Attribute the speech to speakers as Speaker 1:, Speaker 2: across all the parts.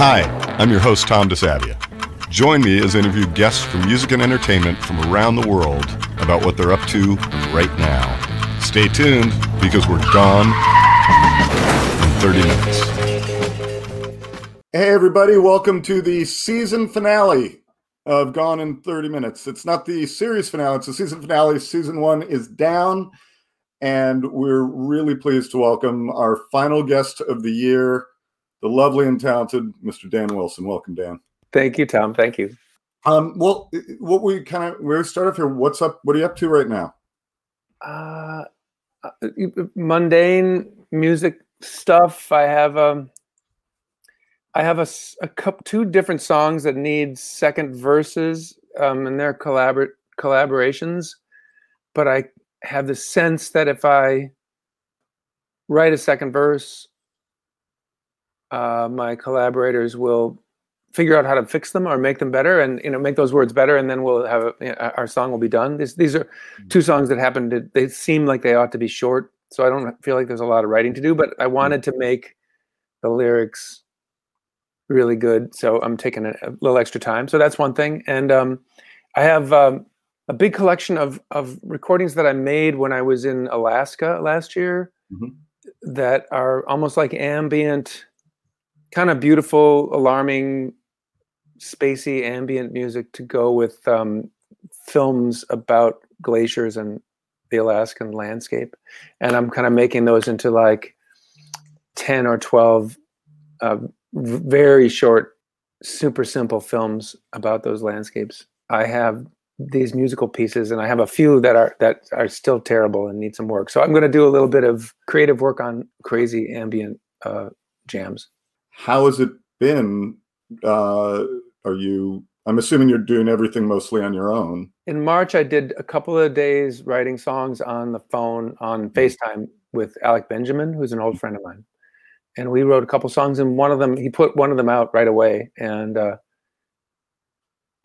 Speaker 1: Hi, I'm your host, Tom DeSavia. Join me as I interview guests from music and entertainment from around the world about what they're up to right now. Stay tuned because we're gone in 30 minutes. Hey, everybody, welcome to the season finale of Gone in 30 Minutes. It's not the series finale, it's the season finale. Season one is down, and we're really pleased to welcome our final guest of the year the lovely and talented Mr. Dan Wilson. Welcome, Dan.
Speaker 2: Thank you, Tom. Thank you.
Speaker 1: Um, well, what we kind of where we start off here. What's up? What are you up to right now?
Speaker 2: Uh, uh mundane music stuff. I have um, I have a, a couple two different songs that need second verses, um, and they're collabor- collaborations. But I have the sense that if I write a second verse uh, my collaborators will figure out how to fix them or make them better and you know make those words better and then we'll have you know, our song will be done this, these are mm-hmm. two songs that happened to they seem like they ought to be short so i don't feel like there's a lot of writing to do but i mm-hmm. wanted to make the lyrics really good so i'm taking a, a little extra time so that's one thing and um, i have um, a big collection of of recordings that i made when i was in alaska last year mm-hmm. that are almost like ambient kind of beautiful, alarming, spacey ambient music to go with um, films about glaciers and the Alaskan landscape. And I'm kind of making those into like 10 or 12 uh, very short, super simple films about those landscapes. I have these musical pieces and I have a few that are that are still terrible and need some work. So I'm going to do a little bit of creative work on crazy ambient uh, jams
Speaker 1: how has it been? Uh, are you? I'm assuming you're doing everything mostly on your own.
Speaker 2: In March, I did a couple of days writing songs on the phone on mm-hmm. FaceTime with Alec Benjamin, who's an old friend of mine, and we wrote a couple songs. And one of them, he put one of them out right away, and uh,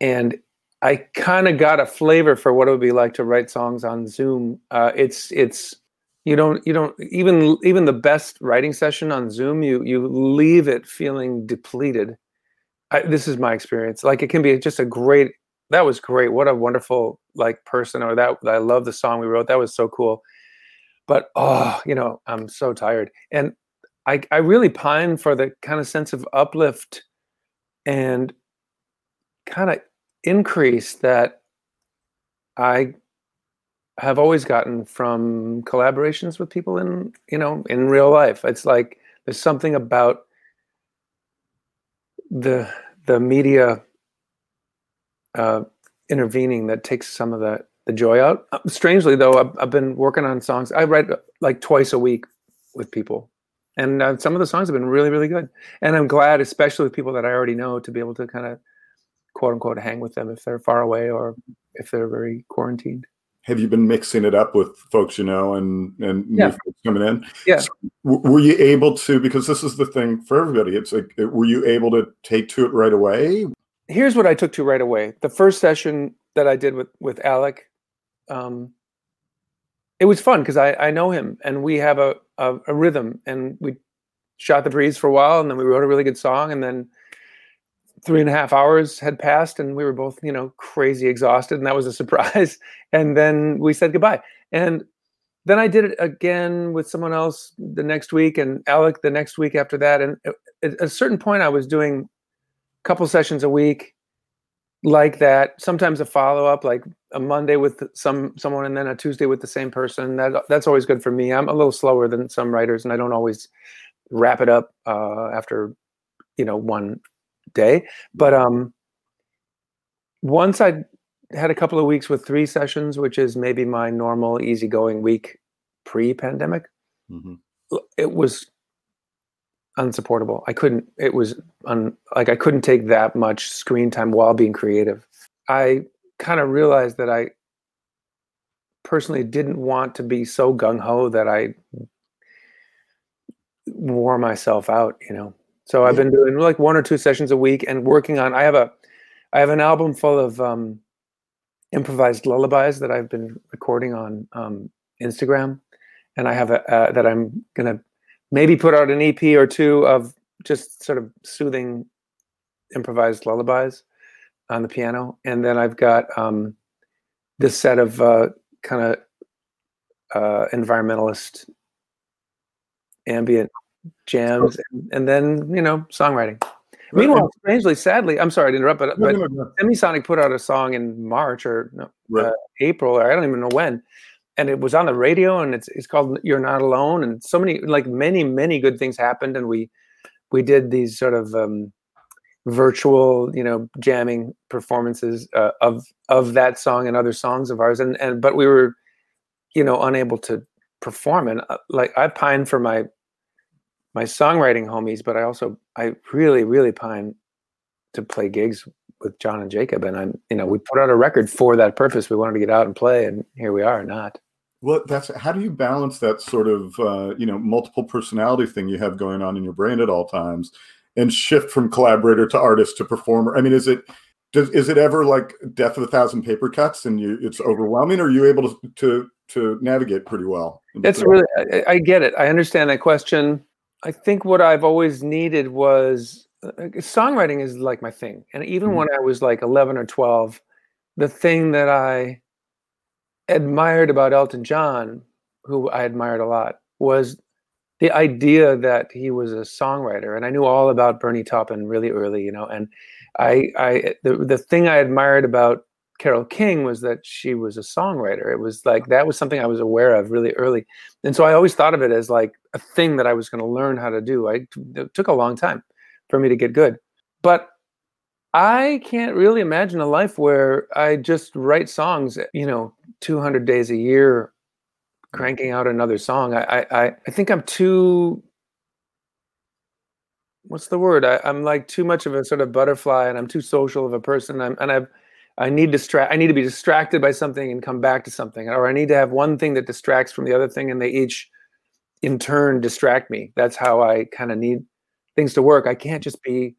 Speaker 2: and I kind of got a flavor for what it would be like to write songs on Zoom. Uh, it's it's you don't you don't even even the best writing session on zoom you you leave it feeling depleted. I, this is my experience. Like it can be just a great that was great. What a wonderful like person or that i love the song we wrote. That was so cool. But oh you know i'm so tired. And i i really pine for the kind of sense of uplift and kind of increase that i have always gotten from collaborations with people in you know in real life. It's like there's something about the the media uh, intervening that takes some of the the joy out. Uh, strangely though I've, I've, been working on songs. I write uh, like twice a week with people. And uh, some of the songs have been really really good. And i'm glad especially with people that i already know to be able to kind of quote unquote hang with them if they're far away or if they're very quarantined
Speaker 1: have you been mixing it up with folks you know and and
Speaker 2: yeah.
Speaker 1: folks coming in?
Speaker 2: Yeah. So,
Speaker 1: were you able to? Because this is the thing for everybody. It's like, were you able to take to it right away?
Speaker 2: Here's what I took to right away. The first session that I did with with Alec, um, it was fun because I I know him and we have a, a a rhythm and we shot the breeze for a while and then we wrote a really good song and then three and a half hours had passed and we were both you know crazy exhausted and that was a surprise. And then we said goodbye. And then i did it again with someone else the next week and alec the next week after that. And at a certain point i was doing a couple sessions a week like that sometimes a follow-up like a monday with some someone and then a tuesday with the same person. That that's always good for me. I'm a little slower than some writers and i don't always wrap it up uh, after you know one day. But um, once I had a couple of weeks with three sessions, which is maybe my normal easygoing week pre-pandemic, mm-hmm. it was unsupportable. I couldn't. It was un, like I couldn't take that much screen time while being creative. I kind of realized that I personally didn't want to be so gung ho that I wore myself out. You know, so I've been doing like one or two sessions a week and working on. I have a, I have an album full of um, improvised lullabies that I've been recording on um, Instagram, and I have a uh, that I'm gonna maybe put out an EP or two of just sort of soothing improvised lullabies on the piano, and then I've got um, this set of uh, kind of uh, environmentalist ambient jams, and, and, then you know songwriting. Meanwhile, strangely, sadly, I'm sorry to interrupt, but, no, but no, no, Semisonic put out a song in March or right. uh, April, or I don't even know when, and it was on the radio, and it's it's called "You're Not Alone," and so many like many many good things happened, and we we did these sort of um, virtual, you know, jamming performances uh, of of that song and other songs of ours, and and but we were, you know, unable to perform, and uh, like I pine for my my songwriting homies, but I also I really really pine to play gigs with John and Jacob, and I'm you know we put out a record for that purpose. We wanted to get out and play, and here we are, not.
Speaker 1: Well, that's how do you balance that sort of uh, you know multiple personality thing you have going on in your brain at all times, and shift from collaborator to artist to performer? I mean, is it does is it ever like death of a thousand paper cuts and you it's overwhelming, or are you able to to to navigate pretty well?
Speaker 2: That's really I, I get it. I understand that question. I think what I've always needed was uh, songwriting is like my thing, and even mm-hmm. when I was like eleven or twelve, the thing that I admired about Elton John, who I admired a lot, was the idea that he was a songwriter. And I knew all about Bernie Taupin really early, you know. And I, I, the the thing I admired about Carole King was that she was a songwriter. It was like that was something I was aware of really early, and so I always thought of it as like a thing that I was going to learn how to do. I it took a long time for me to get good, but I can't really imagine a life where I just write songs, you know, 200 days a year, cranking out another song. I, I, I think I'm too, what's the word? I, am like too much of a sort of butterfly and I'm too social of a person. I'm, and I've, I need distract. I need to be distracted by something and come back to something, or I need to have one thing that distracts from the other thing, and they each, in turn, distract me. That's how I kind of need things to work. I can't just be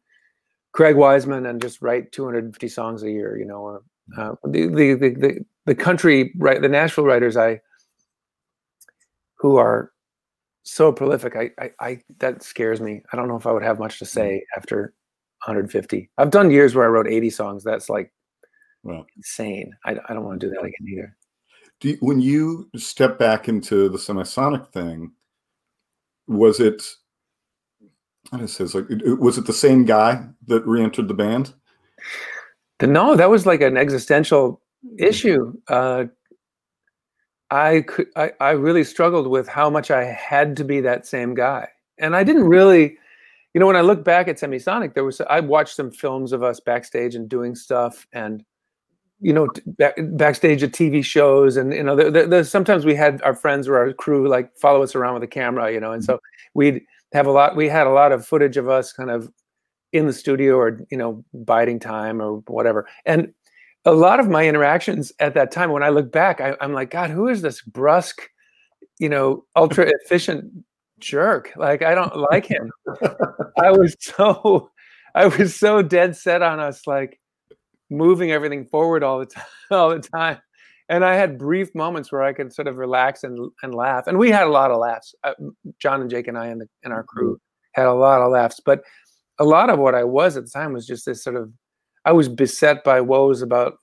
Speaker 2: Craig Wiseman and just write 250 songs a year, you know, or uh, the, the, the, the country, right, the Nashville writers I, who are so prolific, I, I, I, that scares me. I don't know if I would have much to mm. say after 150. I've done years where I wrote 80 songs. That's like well, insane. I, I don't want to do that again either.
Speaker 1: Do you, when you step back into the semisonic thing, was it it says like was it the same guy that re-entered the band?
Speaker 2: No, that was like an existential issue. Uh, I could I, I really struggled with how much I had to be that same guy. And I didn't really, you know, when I look back at Semisonic, there was I watched some films of us backstage and doing stuff and you know back, backstage at TV shows and you know there, there, sometimes we had our friends or our crew like follow us around with a camera, you know, and mm-hmm. so we'd have a lot we had a lot of footage of us kind of in the studio or you know biding time or whatever. And a lot of my interactions at that time when i look back I, i'm like god who is this brusque you know ultra efficient jerk? Like i don't like him. I was so i was so dead set on us like moving everything forward all the time all the time and I had brief moments where I could sort of relax and and laugh. And we had a lot of laughs. Uh, John and Jake and I and, the, and our crew mm-hmm. had a lot of laughs. But a lot of what I was at the time was just this sort of I was beset by woes about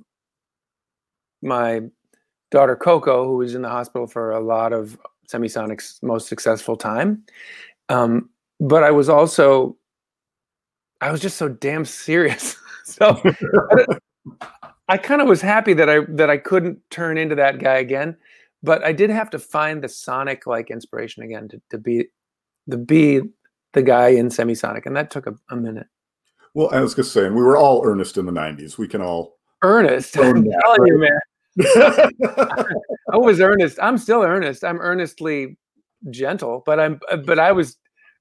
Speaker 2: my daughter Coco, who was in the hospital for a lot of Semisonic's most successful time. Um, but I was also I was just so damn serious. so I kind of was happy that I that I couldn't turn into that guy again, but I did have to find the sonic like inspiration again to, to be to be the guy in semisonic, and that took a, a minute.
Speaker 1: Well, I was just saying we were all earnest in the '90s. We can all
Speaker 2: earnest. I'm that, telling right? you, man. I was earnest. I'm still earnest. I'm earnestly gentle, but I'm but I was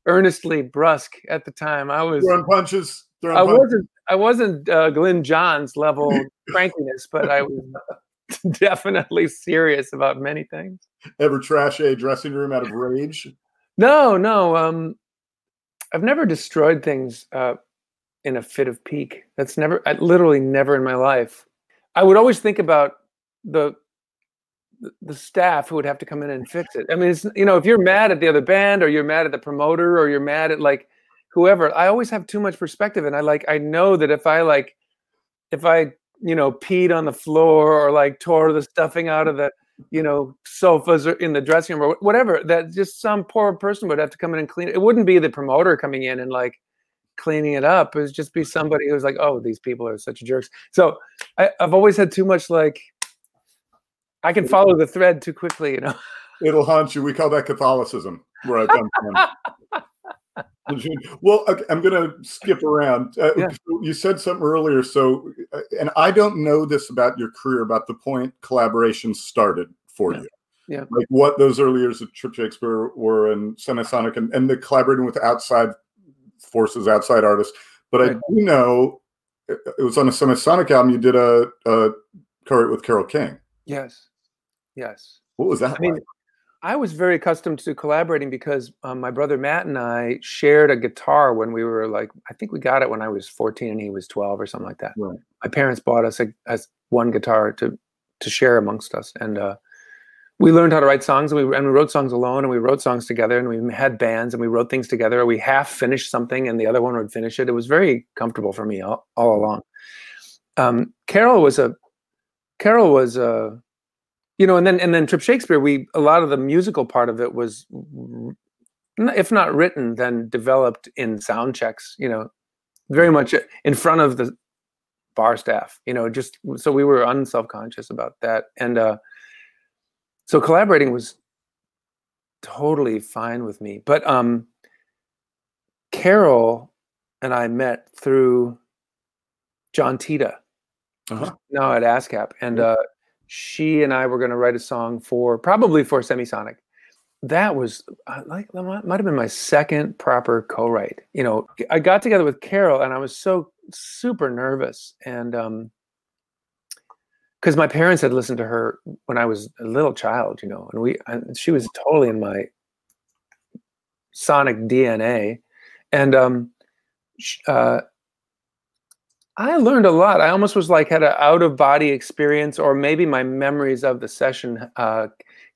Speaker 2: earnestly brusque at the time. I was
Speaker 1: throwing punches. Throwing
Speaker 2: I
Speaker 1: punches.
Speaker 2: wasn't I wasn't uh, Glyn Johns level crankiness, but I was definitely serious about many things.
Speaker 1: Ever trash a dressing room out of rage?
Speaker 2: No, no. Um, I've never destroyed things uh, in a fit of pique. That's never, I, literally, never in my life. I would always think about the the staff who would have to come in and fix it. I mean, it's you know, if you're mad at the other band, or you're mad at the promoter, or you're mad at like whoever, I always have too much perspective, and I like I know that if I like, if I you know peed on the floor or like tore the stuffing out of the you know sofas or in the dressing room or whatever, that just some poor person would have to come in and clean it. It wouldn't be the promoter coming in and like cleaning it up. It would just be somebody who's like, oh, these people are such jerks. So I, I've always had too much like. I can follow the thread too quickly, you know.
Speaker 1: It'll haunt you. We call that Catholicism, where I come from. well, I'm going to skip around. Uh, yeah. You said something earlier, so uh, and I don't know this about your career, about the point collaborations started for
Speaker 2: yeah.
Speaker 1: you.
Speaker 2: Yeah,
Speaker 1: like what those early years of Trip Shakespeare were, and Semisonic, and, and the collaborating with outside forces, outside artists. But right. I do know it was on a Semisonic album. You did a, a co with Carole King.
Speaker 2: Yes, yes.
Speaker 1: What was that? I mean,
Speaker 2: I was very accustomed to collaborating because um, my brother Matt and I shared a guitar when we were like, I think we got it when I was 14 and he was 12 or something like that.
Speaker 1: Right.
Speaker 2: My parents bought us a, a, one guitar to to share amongst us, and uh, we learned how to write songs. And we and we wrote songs alone, and we wrote songs together, and we had bands, and we wrote things together. We half finished something, and the other one would finish it. It was very comfortable for me all, all along. Um, Carole was a Carole was a you know and then and then trip shakespeare we a lot of the musical part of it was if not written then developed in sound checks you know very much in front of the bar staff you know just so we were unselfconscious about that. And uh so collaborating was totally fine with me. But um carole and i met through John Titta uh-huh. now at ascap and uh she and I were going to write a song for probably for Semisonic. That was uh, like might have been my second proper co-write. You know, I got together with Carole and I was so super nervous and um because my parents had listened to her when I was a little child, you know, and we and she was totally in my sonic DNA, and um, uh, I learned a lot. I almost was like had an out of body experience, or maybe my memories of the session uh,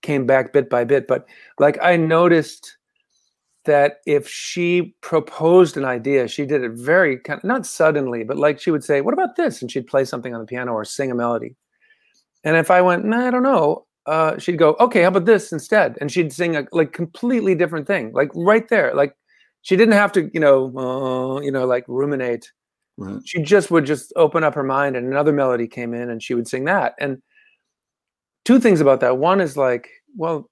Speaker 2: came back bit by bit. But like I noticed that if she proposed an idea, she did it very kind of not suddenly, but like she would say, "What about this?" and she'd play something on the piano or sing a melody. And if I went, nah, I don't know, uh, she'd go, "Okay, how about this instead?" And she'd sing a like completely different thing, like right there. Like she didn't have to, you know, uh, you know, like ruminate Right. She just would just open up her mind and another melody came in and she would sing that. And two things about that. One is like, well,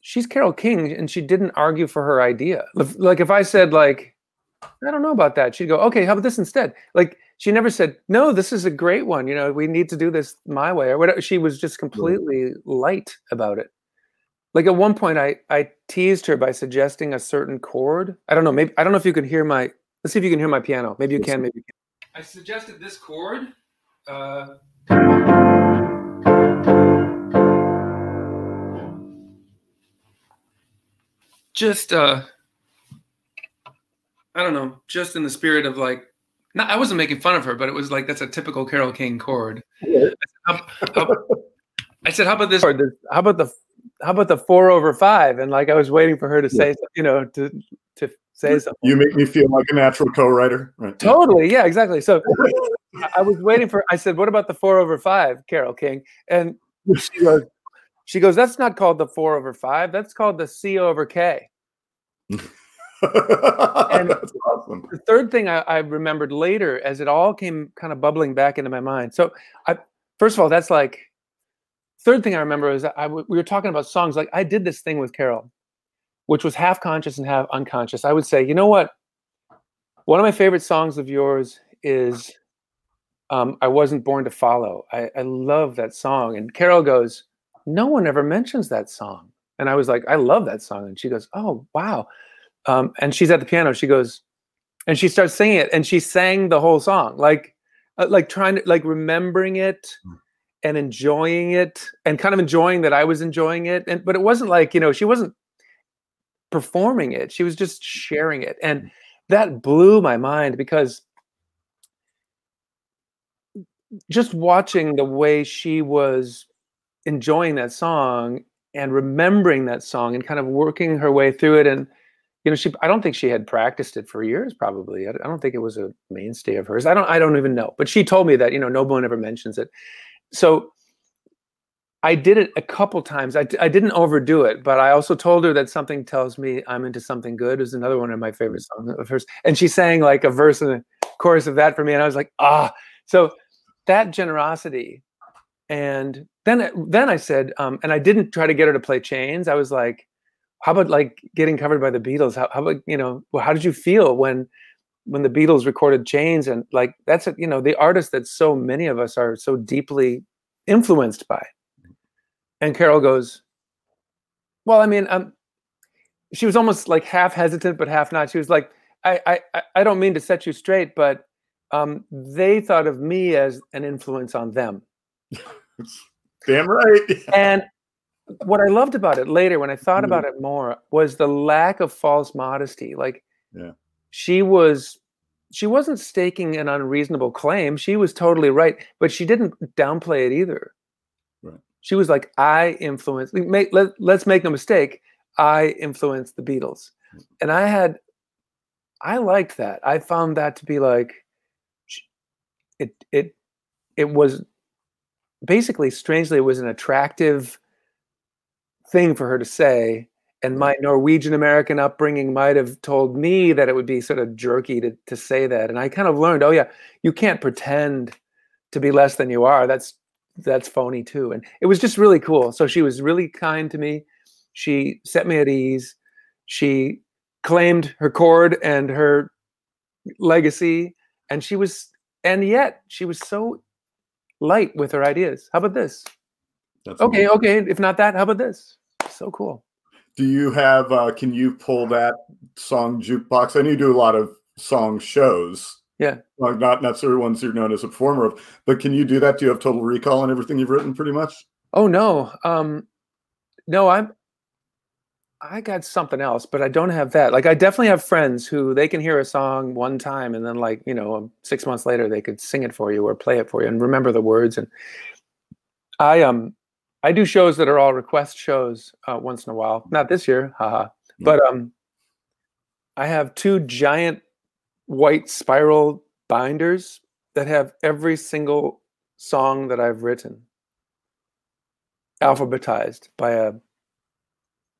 Speaker 2: she's Carole King and she didn't argue for her idea. Like if I said like, I don't know about that, she'd go, okay, how about this instead? Like she never said, no, this is a great one. You know, we need to do this my way or whatever. She was just completely light about it. Like at one point I I teased her by suggesting a certain chord. I don't know, maybe I don't know if you can hear my Let's see if you can hear my piano. Maybe you can, maybe you can. I suggested this chord. Uh, just uh I don't know, just in the spirit of like not, I wasn't making fun of her, but it was like that's a typical Carole King chord. Yeah. I, said, how, how, I said, "How about this? How about the how about the four over five? And like I was waiting for her to say, you know, to to say something.
Speaker 1: You make me feel like a natural co-writer.
Speaker 2: Right. Totally. Yeah, exactly. So I was waiting for I said, what about the four over five, Carole King? And she goes, she goes, that's not called the four over five. That's called the C over K. and awesome. the third thing I, I, remembered later as it all came kind of bubbling back into my mind. So I first of all, that's like third thing I remember is I we were talking about songs. Like I did this thing with Carole which was half conscious and half unconscious, I would say, you know what? One of my favorite songs of yours is um, I Wasn't Born to Follow. I, I love that song. And Carole goes, No one ever mentions that song. And I was like, I love that song. And she goes, Oh, wow. Um, and she's at the piano. She goes, and she starts singing it. And she sang the whole song, like, uh, like trying to, like remembering it hmm. and enjoying it and kind of enjoying that I was enjoying it. And, but it wasn't like, you know, she wasn't performing it. She was just sharing it. And mm. that blew my mind because just watching the way she was enjoying that song and remembering that song and kind of working her way through it and you know, she I don't think she had practiced it for years. Probably, I, I don't think it was a mainstay of hers. I don't I don't even know. But she told me that you know no one ever mentions it. So I did it a couple times. I, I didn't overdo it, but I also told her that something tells me I'm into something good is another one of my favorite songs of hers. And she sang like a verse and a chorus of that for me, and I was like, ah. So that generosity, and then then I said, um, and I didn't try to get her to play Chains. I was like, how about like getting covered by the Beatles? How, how about you know, well, how did you feel when when the Beatles recorded Chains? And like that's a, you know the artist that so many of us are so deeply influenced by and Carole goes, Well, I mean, um, she was almost like half hesitant, but half not. She was like, I, I, I don't mean to set you straight, but um, they thought of me as an influence on them.
Speaker 1: Damn right.
Speaker 2: and what I loved about it later, when I thought mm-hmm. about it more, was the lack of false modesty. Like,
Speaker 1: yeah.
Speaker 2: she was, she wasn't staking an unreasonable claim. She was totally right, but she didn't downplay it either. She was like, I influenced, make, let, let's make no mistake, I influenced the Beatles. And I had, I liked that. I found that to be like, it, it, it was basically, strangely, it was an attractive thing for her to say. And my Norwegian American upbringing might have told me that it would be sort of jerky to, to say that. And I kind of learned, oh, yeah, you can't pretend to be less than you are. That's that's phony too. And it was just really cool. So she was really kind to me. She set me at ease. She claimed her chord and her legacy. And she was, and yet she was so light with her ideas. How about this? That's okay, amazing. okay. If not that, how about this? So cool.
Speaker 1: Do you have, uh, can you pull that song jukebox? I know you do a lot of song shows.
Speaker 2: Yeah.
Speaker 1: Well, not necessarily ones you're known as a performer of, but can you do that? Do you have total recall on everything you've written pretty much?
Speaker 2: Oh no. Um no, I'm I got something else, but I don't have that. Like I definitely have friends who they can hear a song one time and then like, you know, um, 6 months later they could sing it for you or play it for you and remember the words and I um I do shows that are all request shows uh, once in a while. Not this year, haha. But um I have two giant white spiral binders that have every single song that I've written alphabetized by a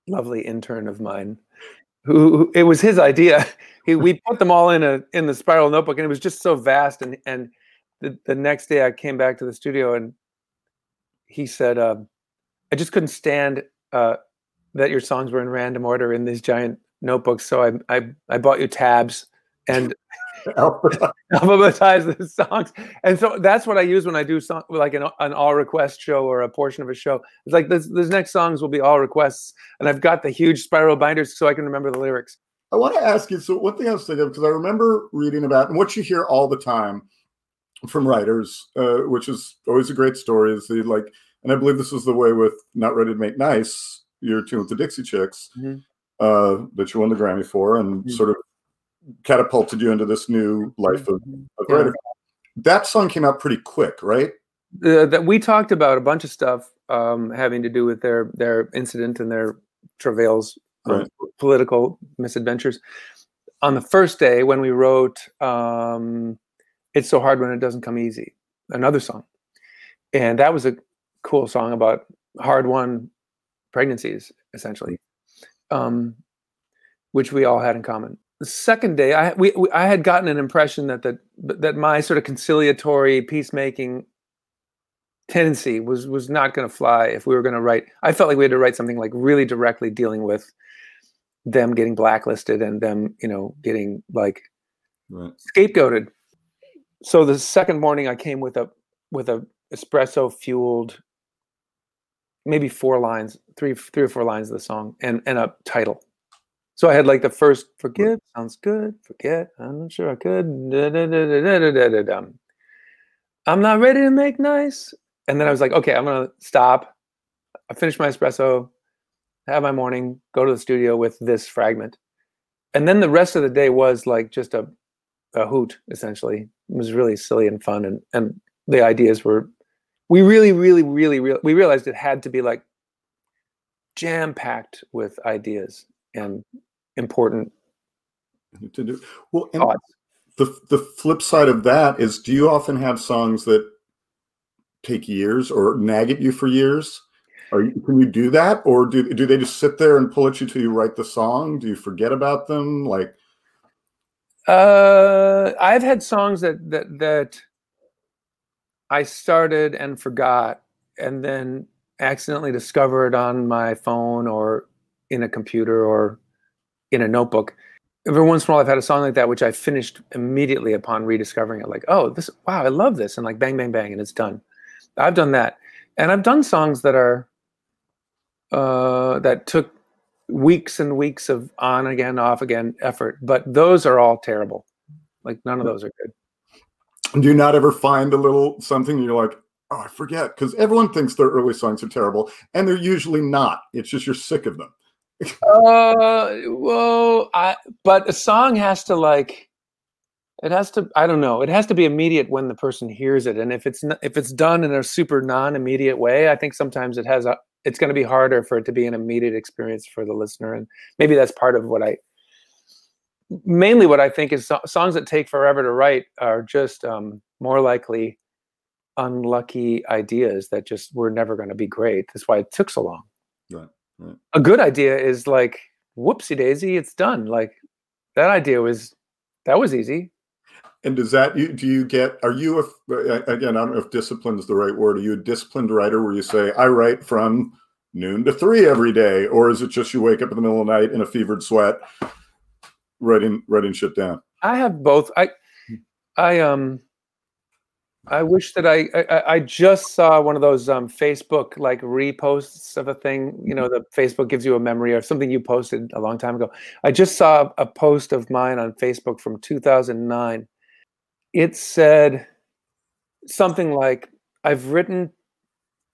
Speaker 2: lovely intern of mine who, who it was his idea. He, we put them all in a in the spiral notebook and it was just so vast. And and the, the next day i came back to the studio and he said uh, i just couldn't stand uh, that your songs were in random order in these giant notebooks. So i i, I bought you tabs and alphabetize the songs. And so that's what I use when I do song, like an, an all request show or a portion of a show. It's like this, this next songs will be all requests, and I've got the huge spiral binders so I can remember the lyrics.
Speaker 1: I want to ask you. So one thing I was thinking of because I remember reading about and what you hear all the time from writers, uh, which is always a great story, is the like, and I believe this was the way with "Not Ready to Make Nice," your tune with the Dixie Chicks, mm-hmm. uh, that you won the Grammy for, and mm-hmm. sort of catapulted you into this new life of, of yeah. That song came out pretty quick, right?
Speaker 2: Uh, that we talked about a bunch of stuff um, having to do with their their incident and their travails, right. political misadventures. On the first day when we wrote um, "It's So Hard When It Doesn't Come Easy," another song, and that was a cool song about hard won pregnancies, essentially, um, which we all had in common the second day, I we, we, I had gotten an impression that that that my sort of conciliatory peacemaking tendency was was not going to fly if we were going to write. I felt like we had to write something like really directly dealing with them getting blacklisted and them, you know, getting like right. scapegoated. So the second morning, I came with a with a espresso fueled, maybe four lines, three three or four lines of the song, and and a title so I had like the first forgive sounds good, forget, I'm not sure I could. I'm not ready to make nice. And then I was like, okay, I'm gonna stop. I finished my espresso, have my morning, go to the studio with this fragment. And then the rest of the day was like just a, a hoot, essentially. It was really silly and fun and and the ideas were we really, really, really, really we realized it had to be like jam packed with ideas and important
Speaker 1: to do. Well, the the flip side of that is, do you often have songs that take years or nag at you for years? Are you, can you do that, or do do they just sit there and pull at you till you write the song? Do you forget about them? Like,
Speaker 2: uh, I've had songs that that that I started and forgot, and then accidentally discovered on my phone or in a computer or in a notebook every once in a while I've had a song like that which I finished immediately upon rediscovering it. Like, oh, this wow, I love this, and like bang, bang, bang, and it's done. I've done that, and I've done songs that are uh, that took weeks and weeks of on again, off again effort, but those are all terrible. Like none of those are good.
Speaker 1: Do you not ever find a little something you're like, oh, I forget? Because everyone thinks their early songs are terrible, and they're usually not. It's just you're sick of them
Speaker 2: uh, well, I but a song has to like it has to i don't know. It has to be immediate when the person hears it. And if it's if it's done in a super non-immediate way i think sometimes it has a it's going to be harder for it to be an immediate experience for the listener. And maybe that's part of what i mainly what i think is so, songs that take forever to write are just um, more likely unlucky ideas that just were never going to be great. That's why it took so long.
Speaker 1: Right
Speaker 2: a good idea is like whoopsie daisy, it's done. Like that idea was that was easy.
Speaker 1: And does that you do you get are you a, again I don't know if discipline is the right word. Are you a disciplined writer where you say I write from noon to three every day, or is it just you wake up in the middle of the night in a fevered sweat writing writing shit down?
Speaker 2: I have both. I I um I wish that I, I, I just saw one of those um, Facebook like reposts of a thing. You know, the Facebook gives you a memory of something you posted a long time ago. I just saw a post of mine on Facebook from 2009. It said something like, "I've written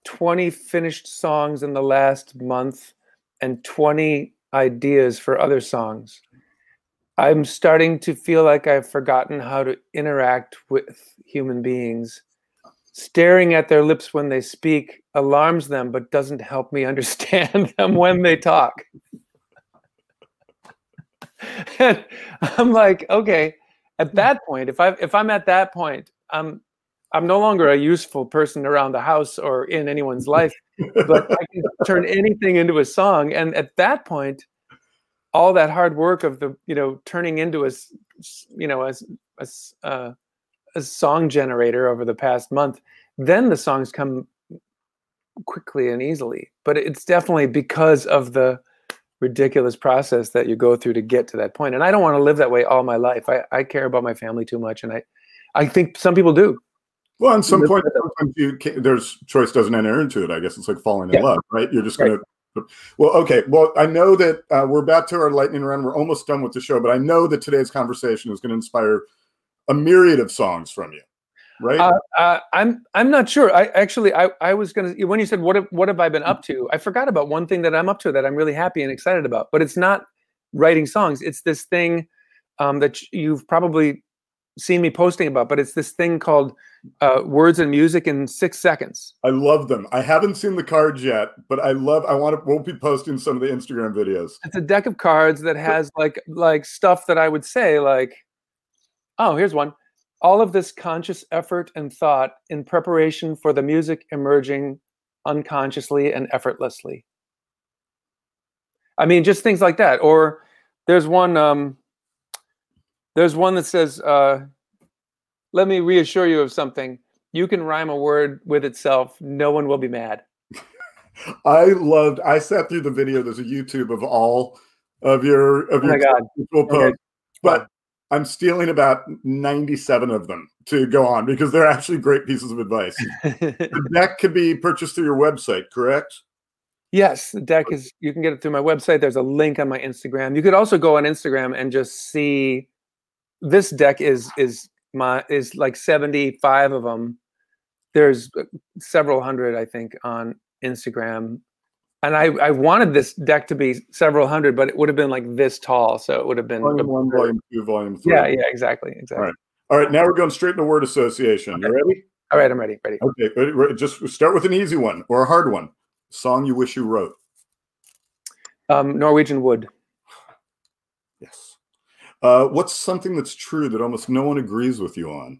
Speaker 2: 20 finished songs in the last month and 20 ideas for other songs." I'm starting to feel like I've forgotten how to interact with human beings. Staring at their lips when they speak alarms them, but doesn't help me understand them when they talk. and I'm like, okay, at that point, if I if I'm at that point, I'm I'm no longer a useful person around the house or in anyone's life, but I can turn anything into a song. And at that point, all that hard work of the you know turning into a you know as a, uh, a song generator over the past month then the songs come quickly and easily but it's definitely because of the ridiculous process that you go through to get to that point and i don't want to live that way all my life i, I care about my family too much and i i think some people do
Speaker 1: well, at some point, sometimes you there's choice doesn't enter into it. I guess it's like falling in yeah. love, right? You're just going right. to well, okay. Well, I know that uh, we're about to our lightning round. We're almost done with the show, but I know that today's conversation is going to inspire a myriad of songs from you, right?
Speaker 2: Uh, uh, I'm I'm not sure. I actually I, I was going to when you said what have, what have I been up to? I forgot about one thing that I'm up to that I'm really happy and excited about. But it's not writing songs. It's this thing um, that you've probably seen me posting about, but it's this thing called uh, words and music in six seconds.
Speaker 1: I love them. I haven't seen the cards yet, but I love. I want to. We'll be posting some of the Instagram videos.
Speaker 2: It's a deck of cards that has like like stuff that I would say like, oh, here's one. All of this conscious effort and thought in preparation for the music emerging unconsciously and effortlessly. I mean, just things like that. Or there's one. Um, there's one that says, uh, "Let me reassure you of something. You can rhyme a word with itself. No one will be mad."
Speaker 1: I loved. I sat through the video. There's a YouTube of all of your of
Speaker 2: oh
Speaker 1: your
Speaker 2: posts, okay.
Speaker 1: but I'm stealing about 97 of them to go on because they're actually great pieces of advice. the deck can be purchased through your website, correct?
Speaker 2: Yes, the deck is. You can get it through my website. There's a link on my Instagram. You could also go on Instagram and just see this deck is is my is like 75 of them there's uh, several hundred i think on instagram and I, I wanted this deck to be several hundred, but it would have been like this tall, so it would have been
Speaker 1: volume one, volume two, volume three.
Speaker 2: Yeah, yeah, exactly, exactly.
Speaker 1: All right, all right. Now we're going straight into word association. Okay. You ready?
Speaker 2: All right, I'm ready. Ready.
Speaker 1: Okay, just start with an easy one or a hard one. Song you wish you wrote.
Speaker 2: Um, Norwegian Wood.
Speaker 1: Uh, what's something that's true that almost no one agrees with you on?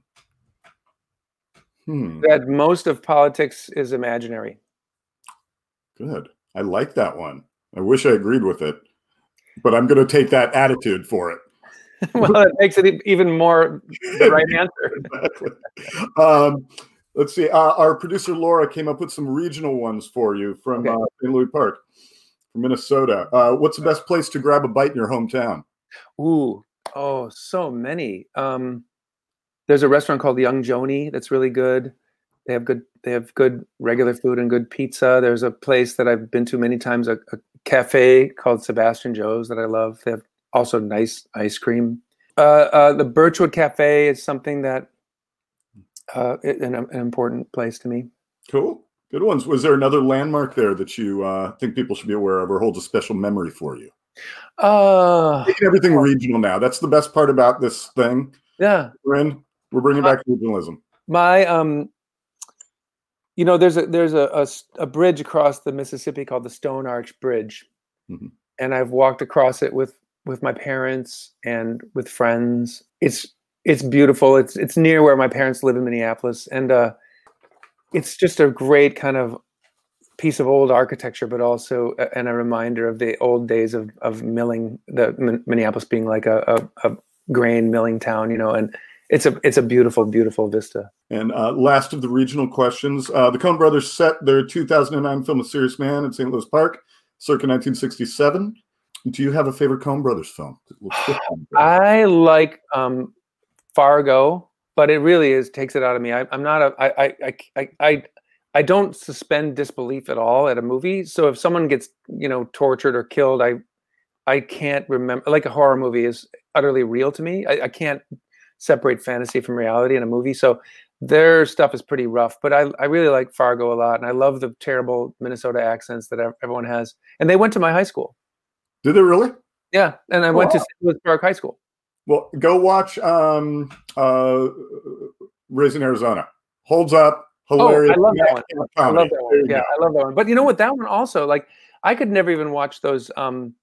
Speaker 2: Hmm. That most of politics is imaginary.
Speaker 1: Good. I like that one. I wish I agreed with it, but I'm going to take that attitude for it.
Speaker 2: well, it makes it even more the right answer. exactly.
Speaker 1: Um, let's see. Uh, our producer Laura came up with some regional ones for you from okay. uh, St. Louis Park, from Minnesota. Uh, what's the best place to grab a bite in your hometown?
Speaker 2: Ooh, oh, so many. Um, there's a restaurant called Young Joni that's really good. They have good they have good regular food and good pizza. There's a place that I've been to many times, a, a cafe called Sebastian Joe's that I love. They have also nice ice cream. Uh, uh, the Birchwood Cafe is something that uh, an, an important place to me.
Speaker 1: Cool, good ones. Was there another landmark there that you uh, think people should be aware of or holds a special memory for you?
Speaker 2: Uh,
Speaker 1: Making everything regional now. That's the best part about this thing.
Speaker 2: Yeah,
Speaker 1: we're in. We're bringing back regionalism.
Speaker 2: My um, you know, there's a there's a, a, a bridge across the Mississippi called the Stone Arch Bridge, mm-hmm. and I've walked across it with with my parents and with friends. It's it's beautiful. It's it's near where my parents live in Minneapolis, and uh, it's just a great kind of piece of old architecture, but also a, and a reminder of the old days of of milling, the Minneapolis being like a, a, a grain milling town, you know, and it's a it's a beautiful, beautiful vista.
Speaker 1: And uh, last of the regional questions, uh, the Coen Brothers set their 2009 film *A Serious Man* in St. Louis Park, circa 1967. Do you have a favorite Coen Brothers film?
Speaker 2: I like um, Fargo, but it really is takes it out of me. I, am not a I I I I I don't suspend disbelief at all at a movie. So if someone gets you know tortured or killed, I I can't remember. Like a horror movie is utterly real to me. I, I can't separate fantasy from reality in a movie. So their stuff is pretty rough, but I, I really like Fargo a lot. And I love the terrible Minnesota accents that everyone has. And they went to my high school.
Speaker 1: Did they really?
Speaker 2: Yeah. And I went to St. Louis Park High School.
Speaker 1: Well, go watch um, uh, Raising Arizona. Holds up. Hilarious.
Speaker 2: Oh, I love that one. I love that one. Yeah, go. I love that one. But you know what? That one also, like, I could never even watch those um,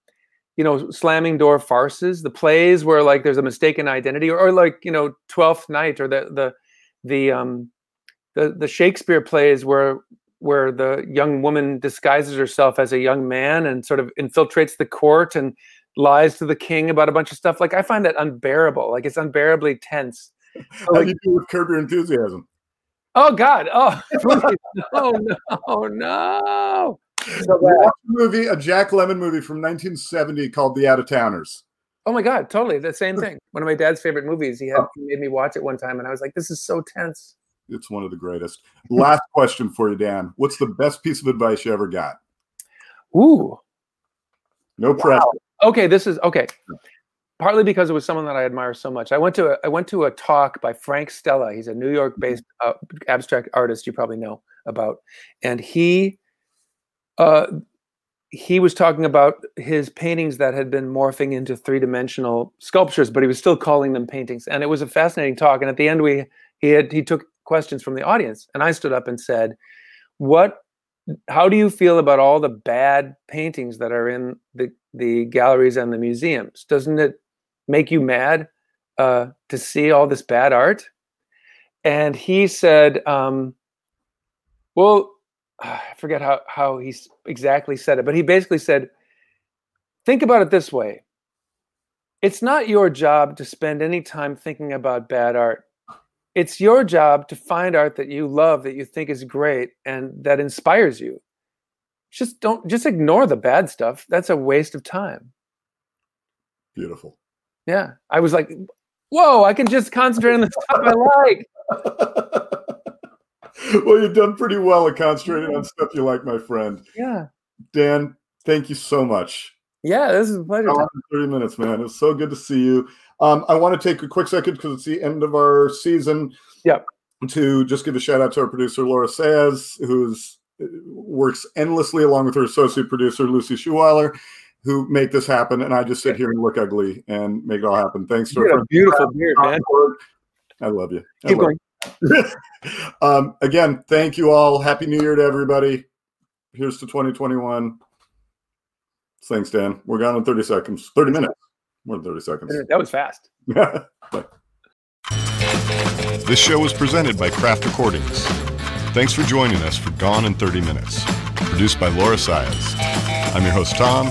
Speaker 2: you know slamming door farces the plays where like there's a mistaken identity or, or like you know twelfth night or the the the um the the shakespeare plays where where the young woman disguises herself as a young man and sort of infiltrates the court and lies to the king about a bunch of stuff like i find that unbearable like it's unbearably tense
Speaker 1: so, how like, you do with curb your enthusiasm
Speaker 2: oh god oh oh no oh, no
Speaker 1: so watch a movie, a Jack Lemmon movie from 1970 called The Out of Towners.
Speaker 2: Oh my god, totally the same thing. One of my dad's favorite movies. He had oh. he made me watch it one time, and I was like, "This is so tense."
Speaker 1: It's one of the greatest. Last question for you, Dan. What's the best piece of advice you ever got?
Speaker 2: Ooh,
Speaker 1: no pressure.
Speaker 2: Wow. Okay, this is okay. Partly because it was someone that I admire so much. I went to a, I went to a talk by Frank Stella. He's a New York-based uh, abstract artist you probably know about, and he uh, he was talking about his paintings that had been morphing into three-dimensional sculptures, but he was still calling them paintings. And it was a fascinating talk. And at the end, we he had he took questions from the audience, and I stood up and said, "What? How do you feel about all the bad paintings that are in the the galleries and the museums? Doesn't it make you mad uh, to see all this bad art?" And he said, um, "Well." I forget how, how he exactly said it, but he basically said, think about it this way. It's not your job to spend any time thinking about bad art. It's your job to find art that you love, that you think is great, and that inspires you. Just don't just ignore the bad stuff. That's a waste of time.
Speaker 1: Beautiful.
Speaker 2: Yeah. I was like, whoa, I can just concentrate on the stuff I like.
Speaker 1: well, you've done pretty well at concentrating on stuff you like, my friend.
Speaker 2: Yeah.
Speaker 1: Dan, thank you so much.
Speaker 2: Yeah, this is a pleasure.
Speaker 1: 30 minutes, man. It's so good to see you. Um, I want to take a quick second because it's the end of our season.
Speaker 2: Yep.
Speaker 1: To just give a shout out to our producer, Laura Sayas, who's uh, works endlessly along with her associate producer, Lucy Schuweiler, who make this happen. And I just sit here and look ugly and make it all happen. Thanks
Speaker 2: to a beautiful beard, man.
Speaker 1: I love you.
Speaker 2: I Keep
Speaker 1: love
Speaker 2: going.
Speaker 1: You. um, again, thank you all. Happy New Year to everybody. Here's to 2021. Thanks, Dan. We're gone in 30 seconds, 30 minutes.
Speaker 3: More than 30 seconds.
Speaker 2: That was fast.
Speaker 3: but
Speaker 1: This show was presented by Craft Recordings. Thanks for joining us for Gone in 30 Minutes, produced by Laura Sias. I'm your host, Tom,